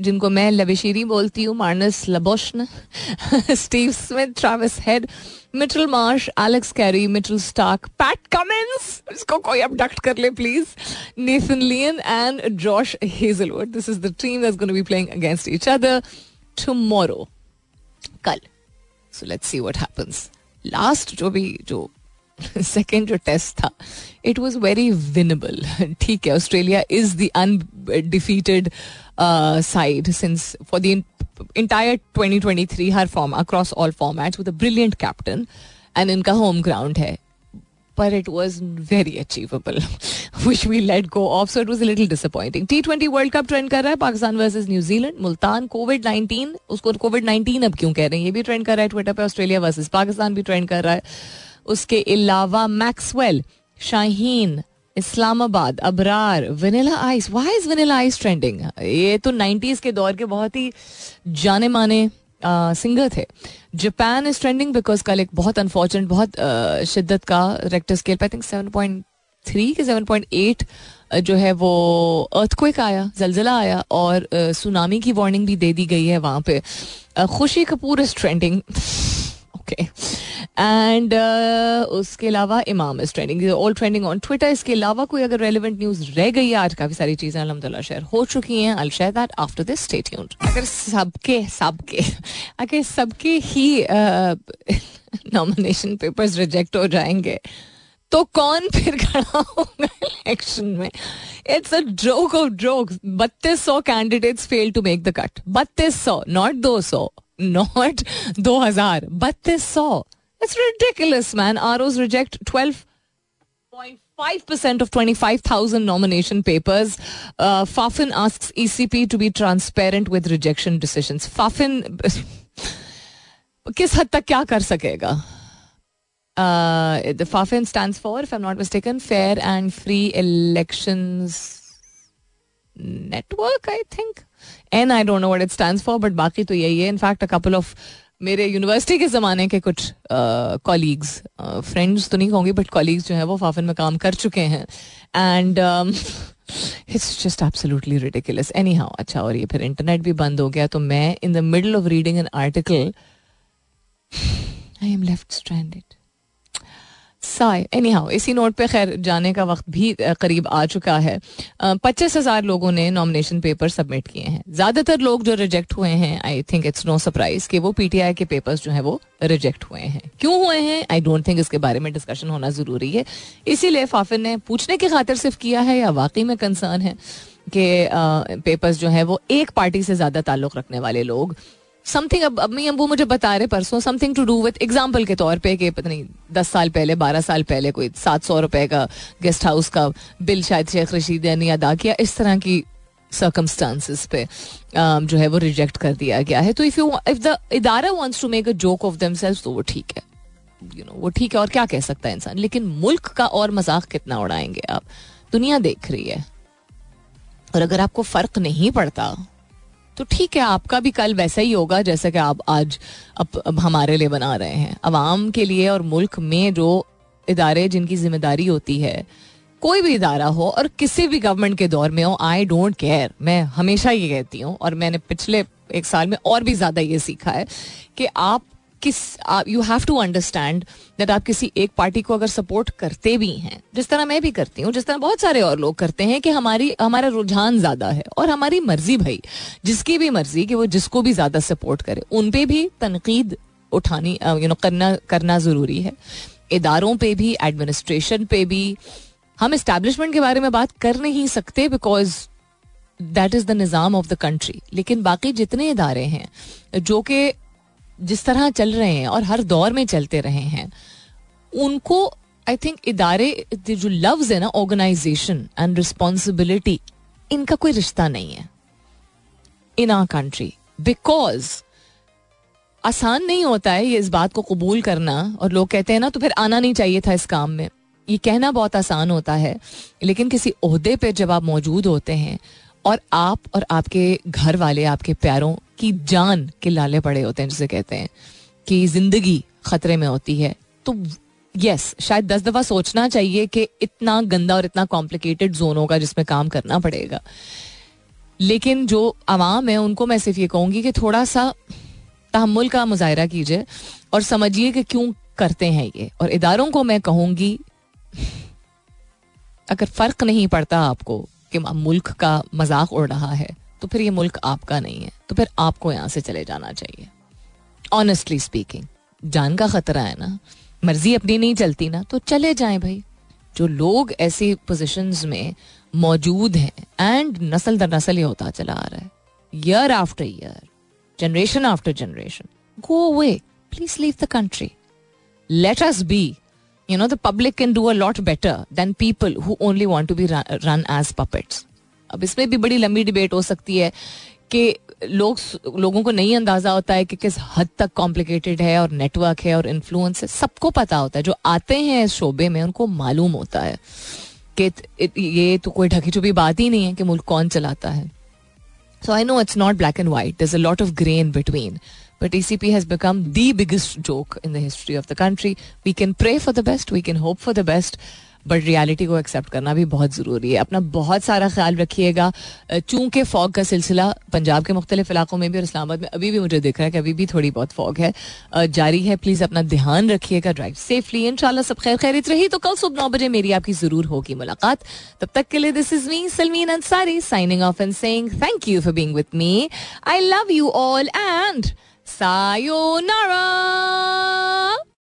जिनको मैं लबेशीरी बोलती हूँ, Marnus Labuschagne, Steve Smith, Travis Head Mitchell Marsh, Alex Carey Mitchell Starc, Pat Cummins इसको कोई अबडक्ट कर ले please Nathan Lyon and Josh Hazlewood this is the team that's to be playing against each other tomorrow कल। So let's see what happens last जो भी, जो सेकेंड जो टेस्ट था इट वॉज़ वेरी विनेबल ठीक है Australia is the undefeated Side since for the entire 2023 her form across all formats with a brilliant captain and इनका होम ग्राउंड है but it was very achievable, which we let go of. So it was a little disappointing. T20 World Cup trend कर रहा है Pakistan versus New Zealand Multan Covid 19 उसको कोविड 19 अब क्यों कह रहे हैं ये भी ट्रेंड कर रहा है ट्विटर पे ऑस्ट्रेलिया वर्सेस पाकिस्तान भी ट्रेंड कर रहा है उसके अलावा Maxwell Shaheen Islamabad, Abrar, vanilla ice why is vanilla ice trending ये तो 90s के दौर के बहुत ही जाने माने सिंगर थे। जापान इज़ ट्रेंडिंग बिकॉज़ कल एक बहुत अनफॉर्चुनेट बहुत शिद्दत का रेक्टर स्केल पे I think seven point three के सेवन पॉइंट एट जो है वो अर्थक्विक आया, जलजिला आया और सुनामी की वार्निंग भी दे दी गई है वहाँ पे। Khushi Kapoor is trending okay and उसके अलावा Imam is trending all trending on Twitter इसके अलावा कोई अगर रेलिवेंट न्यूज़ रह गई है आज काफ़ी सारी चीज़ें अलहमदिल्ला शेयर हो चुकी हैं I share that after this stay tuned अगर सबके सबके अगर सबके ही नॉमिनेशन पेपर्स रिजेक्ट हो जाएँगे तो कौन फिर खड़ा होगा इलेक्शन में it's a joke of joke बत्तीस सौ candidates fail to make the cut बत्तीस सौ नॉट दो सौ नॉट दो हजार बत्तीस सौ इट्स रिडिकुलस मैन आर ओज reject twelve point 5% of 25,000 nomination papers. Uh, Fafin asks ECP to be transparent with rejection decisions. Fafin किस हद तक क्या कर सकेगा the FAFEN stands for if I am not mistaken fair and free elections network I think N I don't know what it stands for but बाकी तो यही है. In fact a couple of मेरे यूनिवर्सिटी के ज़माने के कुछ कॉलीग्स फ्रेंड्स तो नहीं कहूँगी बट कॉलीग्स जो है वो फाफिन में काम कर चुके हैं. And it's just absolutely ridiculous anyhow अच्छा और ये फिर इंटरनेट भी बंद हो गया तो मैं in the middle of reading an article I am left stranded sigh. Anyhow इसी नोट पे खैर जाने का वक्त भी करीब आ चुका है। पच्चीस हज़ार लोगों ने नॉमिनेशन पेपर सबमिट किए हैं। ज़्यादातर लोग जो रिजेक्ट हुए हैं I think it's no surprise कि वो पीटीआई के पेपर्स जो है वो रिजेक्ट हुए हैं। क्यों हुए हैं? आई डोंट थिंक इसके बारे में डिस्कशन होना ज़रूरी है। इसीलिए फाफिन ने पूछने की खातिर सिर्फ़ किया है या वाकई में कंसर्न है कि पेपर्स जो है वो एक पार्टी से ज़्यादा ताल्लुक रखने वाले लोग समथिंग अब अम्मी अम्बू मुझे बता रहे परसों something to do with example के तौर पे कि पता नहीं दस साल पहले बारह साल पहले कोई सात सौ रुपए का गेस्ट हाउस का बिल शायद शेख रशीद ने अदा किया इस तरह की सर्कमस्टांसिस पे um, जो है वो रिजेक्ट कर दिया गया है। तो इफ़ यू इफ़ द इदारा wants to make a joke of themselves तो वो ठीक है। यू नो वो ठीक है और क्या कह सकता है इंसान? लेकिन मुल्क का और मज़ाक कितना उड़ाएँगे आप? दुनिया देख रही है। और अगर आपको फ़र्क नहीं पड़ता तो ठीक है आपका भी कल वैसा ही होगा जैसा कि आप आज अब, अब हमारे लिए बना रहे हैं। आवाम के लिए और मुल्क में जो इदारे जिनकी ज़िम्मेदारी होती है कोई भी इदारा हो और किसी भी गवर्नमेंट के दौर में हो आई डोंट केयर मैं हमेशा ये कहती हूँ और मैंने पिछले एक साल में और भी ज़्यादा ये सीखा है कि आप किस you have to understand that आप किसी एक पार्टी को अगर सपोर्ट करते भी हैं, जिस तरह मैं भी करती हूँ, जिस तरह बहुत सारे और लोग करते हैं कि हमारी, हमारा रुझान ज़्यादा है और हमारी मर्ज़ी भाई, जिसकी भी मर्ज़ी कि वो जिसको भी ज़्यादा सपोर्ट करे, उन पर भी तनकीद उठानी यू नो करना करना ज़रूरी है। इदारों पे भी एडमिनिस्ट्रेशन पे भी, हम इस्टेब्लिशमेंट के बारे में बात कर नहीं सकते बिकॉज़ दैट इज़ द निज़ाम ऑफ़ द कंट्री लेकिन बाकी जितने इदारे हैं, जो कि जिस तरह चल रहे हैं और हर दौर में चलते रहे हैं, उनको आई थिंक इदारे जो लव्स है ना ऑर्गेनाइजेशन एंड रिस्पॉन्सिबिलिटी इनका कोई रिश्ता नहीं है। इन आ कंट्री बिकॉज़ आसान नहीं होता है ये इस बात को कबूल करना, और लोग कहते हैं ना तो फिर आना नहीं चाहिए था इस काम में। ये कहना बहुत आसान होता है, लेकिन किसी अहदे पे जब आप मौजूद होते हैं, और आप और आपके घर वाले, आपके प्यारों की जान के लाले पड़े होते हैं, जिसे कहते हैं, कि ज़िंदगी खतरे में होती है। तो यस शायद दस दफ़ा सोचना चाहिए कि इतना गंदा और इतना कॉम्प्लिकेटेड जोन होगा जिसमें काम करना पड़ेगा। लेकिन जो आवाम है, उनको मैं सिर्फ़ ये कहूँगी कि थोड़ा सा तहमुल का मुजाहरा कीजिए और समझिए कि क्यों करते हैं ये। और इदारों को मैं कहूँगी, अगर फ़र्क नहीं पड़ता आपको कि मुल्क का मज़ाक उड़ रहा है तो फिर ये मुल्क आपका नहीं है। तो फिर आपको यहाँ से चले जाना चाहिए। ऑनेस्टली स्पीकिंग जान का खतरा है ना। मर्ज़ी अपनी नहीं चलती ना। तो चले जाएँ भाई। जो लोग ऐसी पोजिशन में मौजूद हैं एंड नस्ल दर नस्ल ये होता चला आ रहा है। Year after year generation after generation go away please leave the country let us be know the public can do a lot better than people who only want to be run, run as puppets अब इसमें भी बड़ी लंबी डिबेट हो सकती है कि लोग लोगों को नहीं अंदाज़ा होता है कि किस हद तक कॉम्प्लिकेटेड है और नेटवर्क है और इन्फ्लुएंस है। सबको पता होता है। जो आते हैं इस शोबे में उनको मालूम होता है कि ये तो कोई ढकी छुपी बात ही नहीं है कि मुल्क कौन चलाता है। So I know it's not black and white there a lot of grey in between But ECP has become the biggest joke in the history of the country. We can pray for the best, we can hope for the best. But reality को एक्सेप्ट करना भी बहुत ज़रूरी है। अपना बहुत सारा ख्याल रखिएगा। चूँकि फॉग का सिलसिला पंजाब के मुख्तलिफ़ इलाकों में भी और इस्लामाबाद में अभी भी मुझे दिख रहा है कि अभी भी थोड़ी बहुत फॉग है। जारी है प्लीज़ अपना ध्यान रखिएगा ड्राइव सेफली इन सब खैर खैरित रही तो कल सुबह नौ बजे मेरी आपकी ज़रूर होगी मुलाकात। तब तक के लिए this is me Salmeen Ansari signing off and saying thank you for being with me I love you all and sayonara!